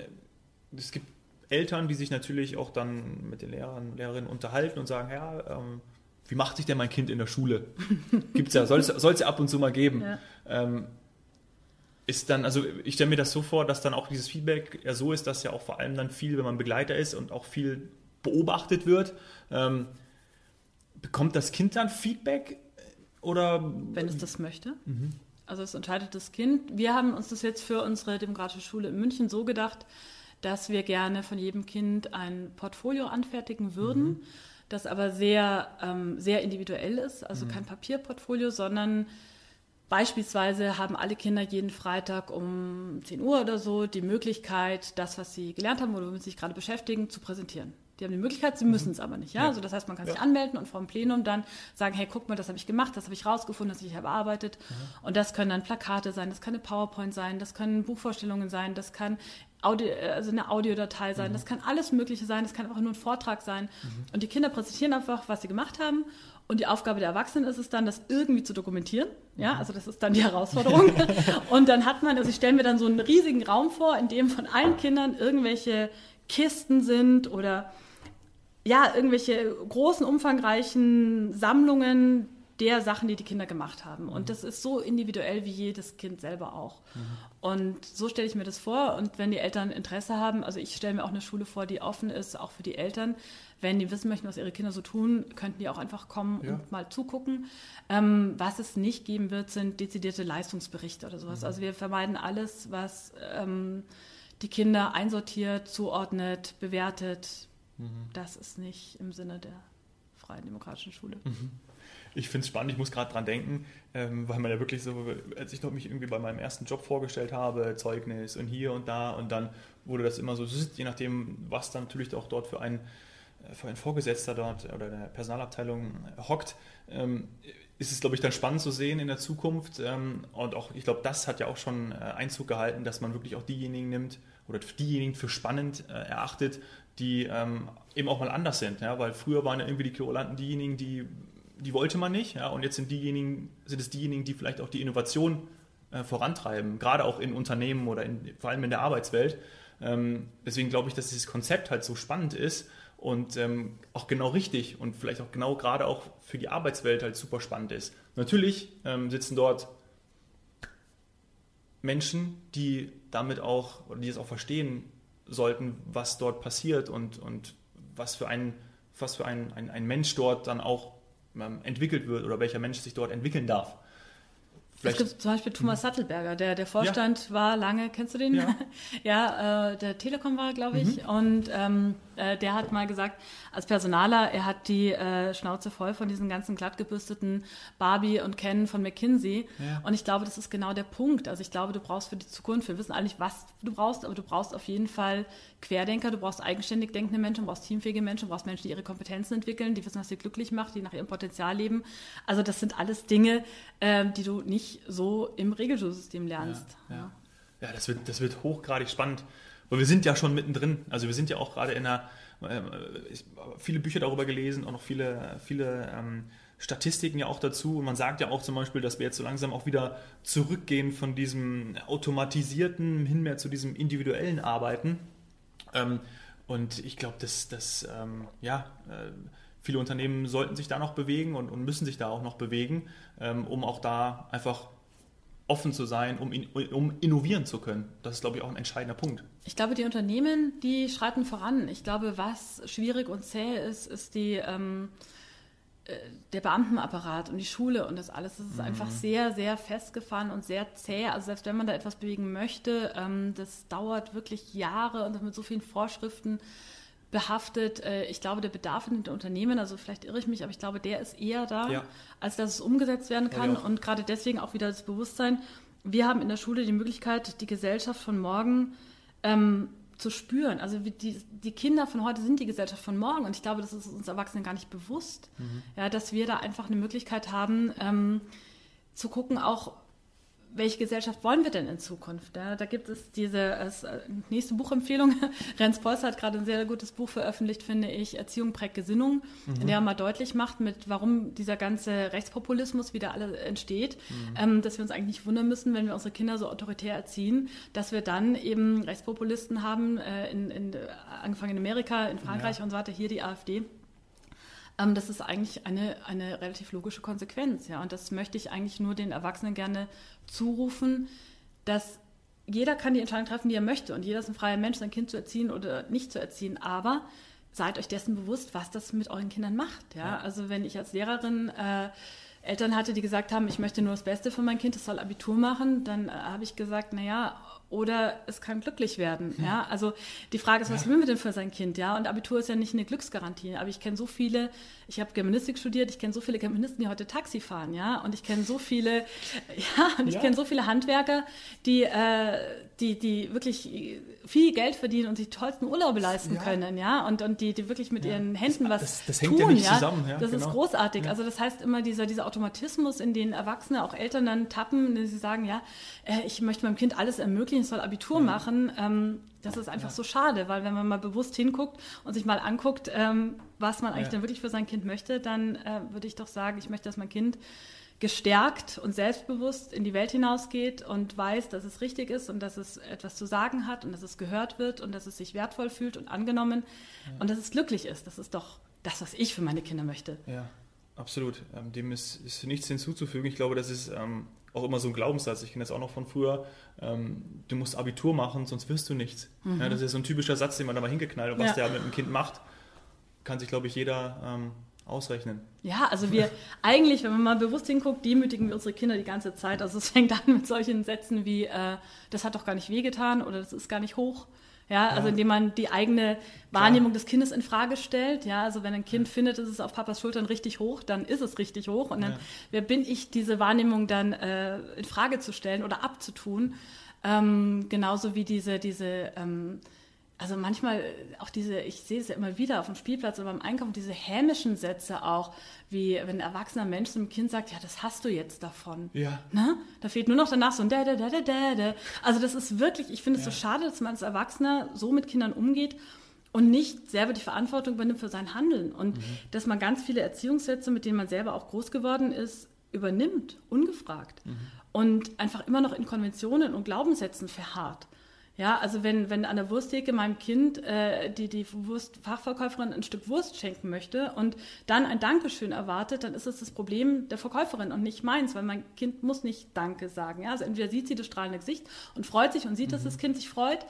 es gibt Eltern, die sich natürlich auch dann mit den Lehrern, Lehrerinnen unterhalten und sagen, ja, ähm, wie macht sich denn mein Kind in der Schule? Gibt es ja, soll es ja ab und zu mal geben. Ja. Ähm, ist dann, also ich stelle mir das so vor, dass dann auch dieses Feedback ja so ist, dass ja auch vor allem dann viel, wenn man Begleiter ist und auch viel beobachtet wird, ähm, bekommt das Kind dann Feedback oder? Wenn es das möchte. Mhm. Also es entscheidet das Kind. Wir haben uns das jetzt für unsere demokratische Schule in München so gedacht, dass wir gerne von jedem Kind ein Portfolio anfertigen würden, mhm. das aber sehr, ähm, sehr individuell ist, also mhm. kein Papierportfolio, sondern Beispielsweise haben alle Kinder jeden Freitag um 10 Uhr oder so die Möglichkeit, das, was sie gelernt haben oder womit sie sich gerade beschäftigen, zu präsentieren. Die haben die Möglichkeit, sie müssen es aber nicht. Ja? ja? Also das heißt, man kann sich anmelden und vor dem Plenum dann sagen, hey, guck mal, das habe ich gemacht, das habe ich rausgefunden, das habe ich erarbeitet. Mhm. Und das können dann Plakate sein, das kann eine PowerPoint sein, das können Buchvorstellungen sein, das kann Audio, also eine Audiodatei sein, mhm. das kann alles Mögliche sein, das kann einfach nur ein Vortrag sein. Mhm. Und die Kinder präsentieren einfach, was sie gemacht haben. Und die Aufgabe der Erwachsenen ist es dann, das irgendwie zu dokumentieren. Ja, mhm. also das ist dann die Herausforderung. und dann hat man, also ich stelle mir dann so einen riesigen Raum vor, in dem von allen Kindern irgendwelche Kisten sind oder ja, irgendwelche großen, umfangreichen Sammlungen der Sachen, die die Kinder gemacht haben. Und mhm. das ist so individuell wie jedes Kind selber auch. Mhm. Und so stelle ich mir das vor. Und wenn die Eltern Interesse haben, also ich stelle mir auch eine Schule vor, die offen ist, auch für die Eltern. Wenn die wissen möchten, was ihre Kinder so tun, könnten die auch einfach kommen ja. und mal zugucken. Ähm, was es nicht geben wird, sind dezidierte Leistungsberichte oder sowas. Mhm. Also wir vermeiden alles, was ähm, die Kinder einsortiert, zuordnet, bewertet, Mhm. Das ist nicht im Sinne der Freien Demokratischen Schule. Mhm. Ich finde es spannend, ich muss gerade dran denken, ähm, weil man ja wirklich so, als ich noch mich irgendwie bei meinem ersten Job vorgestellt habe, Zeugnis und hier und da und dann wurde das immer so, je nachdem, was dann natürlich auch dort für ein, äh, für ein Vorgesetzter dort oder der Personalabteilung hockt, ähm, ist es, glaube ich, dann spannend zu sehen in der Zukunft. Ähm, und auch, ich glaube, das hat ja auch schon äh, Einzug gehalten, dass man wirklich auch diejenigen nimmt oder diejenigen für spannend äh, erachtet, die ähm, eben auch mal anders sind. Ja? Weil früher waren ja irgendwie die Querulanten diejenigen, die, die wollte man nicht. Ja? Und jetzt sind, diejenigen, sind es diejenigen, die vielleicht auch die Innovation äh, vorantreiben, gerade auch in Unternehmen oder in, vor allem in der Arbeitswelt. Ähm, deswegen glaube ich, dass dieses Konzept halt so spannend ist und ähm, auch genau richtig und vielleicht auch genau gerade auch für die Arbeitswelt halt super spannend ist. Natürlich ähm, sitzen dort Menschen, die damit auch, oder die es auch verstehen, sollten, was dort passiert und, und was für ein, was für ein, ein, ein Mensch dort dann auch ähm, entwickelt wird oder welcher Mensch sich dort entwickeln darf. Vielleicht. Es gibt zum Beispiel Thomas mhm. Sattelberger, der, der Vorstand ja. war lange, kennst du den? Ja, ja äh, der Telekom war, glaube ich. Mhm. Und ähm, äh, der hat mal gesagt, als Personaler, er hat die äh, Schnauze voll von diesen ganzen glattgebürsteten Barbie und Ken von McKinsey. Ja. Und ich glaube, das ist genau der Punkt. Also ich glaube, du brauchst für die Zukunft, wir wissen eigentlich, was du brauchst, aber du brauchst auf jeden Fall Querdenker, du brauchst eigenständig denkende Menschen, du brauchst teamfähige Menschen, du brauchst Menschen, die ihre Kompetenzen entwickeln, die wissen, was sie glücklich macht, die nach ihrem Potenzial leben. Also das sind alles Dinge, äh, die du nicht so im Regelschulsystem lernst. Ja, ja. ja, das, wird, das wird hochgradig spannend. Weil wir sind ja schon mittendrin. Also wir sind ja auch gerade in einer, äh, viele Bücher darüber gelesen, auch noch viele, viele ähm, Statistiken ja auch dazu. Und man sagt ja auch zum Beispiel, dass wir jetzt so langsam auch wieder zurückgehen von diesem automatisierten hin mehr zu diesem individuellen Arbeiten. Ähm, und ich glaube, dass, dass ähm, ja, äh, viele Unternehmen sollten sich da noch bewegen und, und müssen sich da auch noch bewegen, ähm, um auch da einfach offen zu sein, um, in, um innovieren zu können. Das ist, glaube ich, auch ein entscheidender Punkt. Ich glaube, die Unternehmen, die schreiten voran. Ich glaube, was schwierig und zäh ist, ist die, ähm, äh, der Beamtenapparat und die Schule und das alles. Das ist mhm. einfach sehr, sehr festgefahren und sehr zäh. Also selbst wenn man da etwas bewegen möchte, ähm, das dauert wirklich Jahre und mit so vielen Vorschriften behaftet. Äh, ich glaube, der Bedarf in den Unternehmen, also vielleicht irre ich mich, aber ich glaube, der ist eher da, ja. als dass es umgesetzt werden kann. Ja, und gerade deswegen auch wieder das Bewusstsein. Wir haben in der Schule die Möglichkeit, die Gesellschaft von morgen ähm, zu spüren. Also die, die Kinder von heute sind die Gesellschaft von morgen. Und ich glaube, das ist uns Erwachsenen gar nicht bewusst, mhm. ja, dass wir da einfach eine Möglichkeit haben, ähm, zu gucken, auch welche Gesellschaft wollen wir denn in Zukunft? Ja, da gibt es diese äh, nächste Buchempfehlung. Renz Polster hat gerade ein sehr gutes Buch veröffentlicht, finde ich, Erziehung prägt Gesinnung, mhm. in der er mal deutlich macht, mit warum dieser ganze Rechtspopulismus wieder alle entsteht, mhm. ähm, dass wir uns eigentlich nicht wundern müssen, wenn wir unsere Kinder so autoritär erziehen, dass wir dann eben Rechtspopulisten haben, äh, in, in, angefangen in Amerika, in Frankreich ja. und so weiter, hier die AfD ähm, das ist eigentlich eine, eine relativ logische Konsequenz. Ja? Und das möchte ich eigentlich nur den Erwachsenen gerne zurufen, dass jeder kann die Entscheidung treffen, die er möchte. Und jeder ist ein freier Mensch, sein Kind zu erziehen oder nicht zu erziehen. Aber seid euch dessen bewusst, was das mit euren Kindern macht. Ja? ja. Also wenn ich als Lehrerin äh, Eltern hatte, die gesagt haben, ich möchte nur das Beste für mein Kind, es soll Abitur machen, dann äh, habe ich gesagt, naja, oder es kann glücklich werden. Hm. Ja? Also die Frage ist, was ja. will man denn für sein Kind? Ja? Und Abitur ist ja nicht eine Glücksgarantie. Aber ich kenne so viele, ich habe Germanistik studiert, ich kenne so viele Germanisten, die heute Taxi fahren, ja. Und ich kenne so viele, ja, und ich ja. kenne so viele Handwerker, die, äh, die, die wirklich viel Geld verdienen und die tollsten Urlaube leisten ja. können, ja, und, und die, die wirklich mit ja. ihren Händen was das, das hängt tun, ja nicht zusammen, ja, das genau. ist großartig. Also das heißt immer dieser, dieser Automatismus, in den Erwachsene, auch Eltern dann tappen, die sie sagen, ja, äh, ich möchte meinem Kind alles ermöglichen, es soll Abitur machen. Ähm, das ist einfach so schade, weil wenn man mal bewusst hinguckt und sich mal anguckt, ähm, was man eigentlich dann wirklich für sein Kind möchte, dann äh, würde ich doch sagen, ich möchte, dass mein Kind gestärkt und selbstbewusst in die Welt hinausgeht und weiß, dass es richtig ist und dass es etwas zu sagen hat und dass es gehört wird und dass es sich wertvoll fühlt und angenommen ja. und dass es glücklich ist. Das ist doch das, was ich für meine Kinder möchte. Ja, absolut. Ähm, dem ist, ist, nichts hinzuzufügen. Ich glaube, das ist ähm, auch immer so ein Glaubenssatz. Ich kenne das auch noch von früher. Ähm, du musst Abitur machen, sonst wirst du nichts. Mhm. Ja, das ist so ein typischer Satz, den man da mal hingeknallt und was ja. der mit dem Kind macht, kann sich, glaube ich, jeder ähm, ausrechnen. Ja, also wir eigentlich, wenn man mal bewusst hinguckt, demütigen wir unsere Kinder die ganze Zeit. Also es fängt an mit solchen Sätzen wie, äh, das hat doch gar nicht wehgetan oder das ist gar nicht hoch. Ja, also ja. indem man die eigene Wahrnehmung Klar. des Kindes in Frage stellt. Ja, also wenn ein Kind ja. findet, es ist auf Papas Schultern richtig hoch, dann ist es richtig hoch. Und dann, ja. wer bin ich, diese Wahrnehmung dann äh, in Frage zu stellen oder abzutun? Ähm, genauso wie diese, diese ähm, also manchmal auch diese, ich sehe es ja immer wieder auf dem Spielplatz oder beim Einkaufen, diese hämischen Sätze auch, wie wenn ein erwachsener Mensch zum Kind sagt, ja, das hast du jetzt davon. Ja. Ne? Da fehlt nur noch danach so ein da, da, da, da, da, da. Also das ist wirklich, ich finde es ja. so schade, dass man als Erwachsener so mit Kindern umgeht und nicht selber die Verantwortung übernimmt für sein Handeln. Und mhm. dass man ganz viele Erziehungssätze, mit denen man selber auch groß geworden ist, übernimmt, ungefragt. Mhm. Und einfach immer noch in Konventionen und Glaubenssätzen verharrt. Ja, also wenn, wenn an der Wursttheke meinem Kind äh, die, die Wurstfachverkäuferin ein Stück Wurst schenken möchte und dann ein Dankeschön erwartet, dann ist es das Problem der Verkäuferin und nicht meins, weil mein Kind muss nicht Danke sagen. Ja? Also entweder sieht sie das strahlende Gesicht und freut sich und sieht, mhm. dass das Kind sich freut,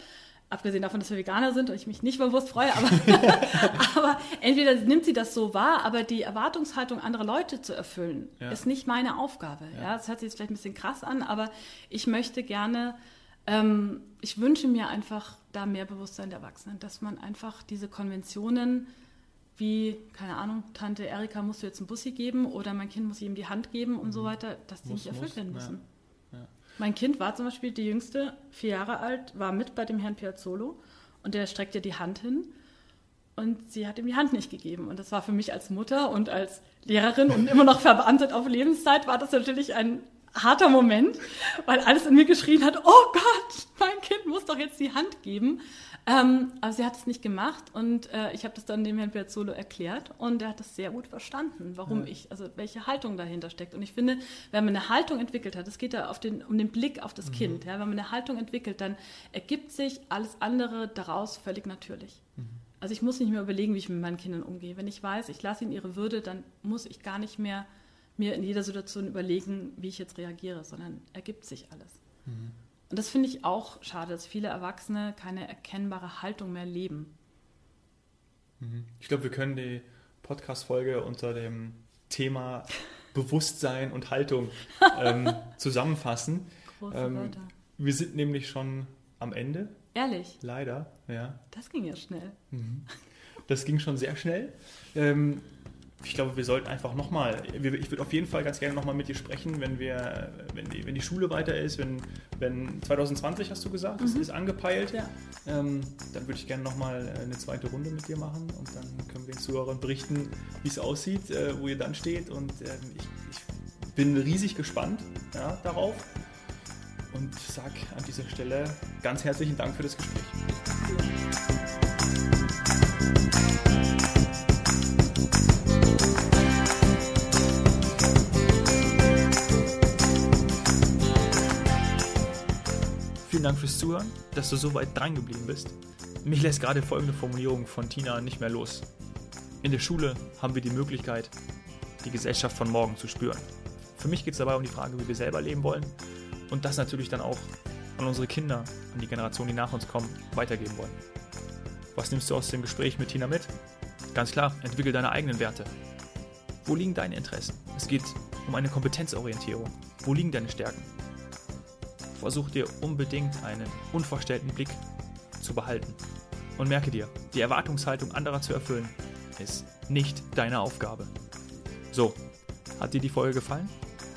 abgesehen davon, dass wir Veganer sind und ich mich nicht über Wurst freue, aber, aber entweder nimmt sie das so wahr, aber die Erwartungshaltung anderer Leute zu erfüllen, ja. ist nicht meine Aufgabe. Ja. ja, das hört sich jetzt vielleicht ein bisschen krass an, aber ich möchte gerne ähm, ich wünsche mir einfach da mehr Bewusstsein der Erwachsenen, dass man einfach diese Konventionen wie, keine Ahnung, Tante Erika musst du jetzt einen Bussi geben oder mein Kind muss ihm die Hand geben und mhm. so weiter, dass die muss, nicht erfüllt muss, werden müssen. Ja. Ja. Mein Kind war zum Beispiel, die jüngste, vier Jahre alt, war mit bei dem Herrn Piazzolo und der streckt ihr die Hand hin und sie hat ihm die Hand nicht gegeben. Und das war für mich als Mutter und als Lehrerin und immer noch verbeamtet auf Lebenszeit, war das natürlich ein harter Moment, weil alles in mir geschrien hat, oh Gott, mein Kind muss doch jetzt die Hand geben. Ähm, aber sie hat es nicht gemacht und äh, ich habe das dann dem Herrn Piazzolo erklärt und er hat das sehr gut verstanden, warum ja. ich, also welche Haltung dahinter steckt. Und ich finde, wenn man eine Haltung entwickelt hat, es geht ja auf den, um den Blick auf das mhm. Kind, ja, wenn man eine Haltung entwickelt, dann ergibt sich alles andere daraus völlig natürlich. Mhm. Also ich muss nicht mehr überlegen, wie ich mit meinen Kindern umgehe. Wenn ich weiß, ich lasse ihnen ihre Würde, dann muss ich gar nicht mehr mir in jeder Situation überlegen, wie ich jetzt reagiere, sondern ergibt sich alles. Mhm. Und das finde ich auch schade, dass viele Erwachsene keine erkennbare Haltung mehr leben. Mhm. Ich glaube, wir können die Podcast-Folge unter dem Thema Bewusstsein und Haltung ähm, zusammenfassen. Große ähm, Wörter. Wir sind nämlich schon am Ende. Ehrlich? Leider, ja. Das ging ja schnell. Mhm. Das ging schon sehr schnell. Ähm, ich glaube, wir sollten einfach nochmal, ich würde auf jeden Fall ganz gerne nochmal mit dir sprechen, wenn wir, wenn die, wenn die Schule weiter ist, wenn, wenn 2020 hast du gesagt, mhm. ist angepeilt, ja. ähm, dann würde ich gerne nochmal eine zweite Runde mit dir machen und dann können wir den Zuhörern berichten, wie es aussieht, äh, wo ihr dann steht und äh, ich, ich, bin riesig gespannt ja, darauf und sage an dieser Stelle ganz herzlichen Dank für das Gespräch. Dank fürs Zuhören, dass du so weit dran geblieben bist. Mich lässt gerade folgende Formulierung von Tina nicht mehr los. In der Schule haben wir die Möglichkeit, die Gesellschaft von morgen zu spüren. Für mich geht es dabei um die Frage, wie wir selber leben wollen und das natürlich dann auch an unsere Kinder, an die Generation, die nach uns kommen, weitergeben wollen. Was nimmst du aus dem Gespräch mit Tina mit? Ganz klar, entwickel deine eigenen Werte. Wo liegen deine Interessen? Es geht um eine Kompetenzorientierung. Wo liegen deine Stärken? versuch dir unbedingt einen unvorstellten Blick zu behalten. Und merke dir, die Erwartungshaltung anderer zu erfüllen, ist nicht deine Aufgabe. So, hat dir die Folge gefallen?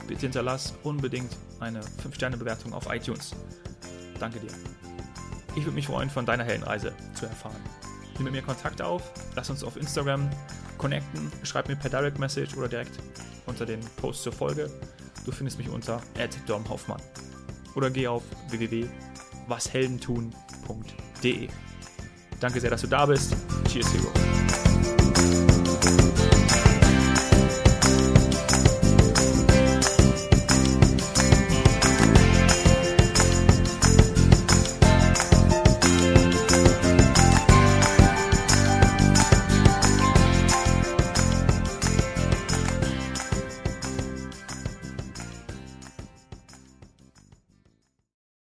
Bitte hinterlass unbedingt eine 5-Sterne-Bewertung auf iTunes. Danke dir. Ich würde mich freuen, von deiner Heldenreise zu erfahren. Nimm mit mir Kontakt auf, lass uns auf Instagram connecten, schreib mir per Direct Message oder direkt unter den Post zur Folge. Du findest mich unter domhoffmann oder geh auf www.washeldentun.de. Danke sehr, dass du da bist. Cheers, Hero.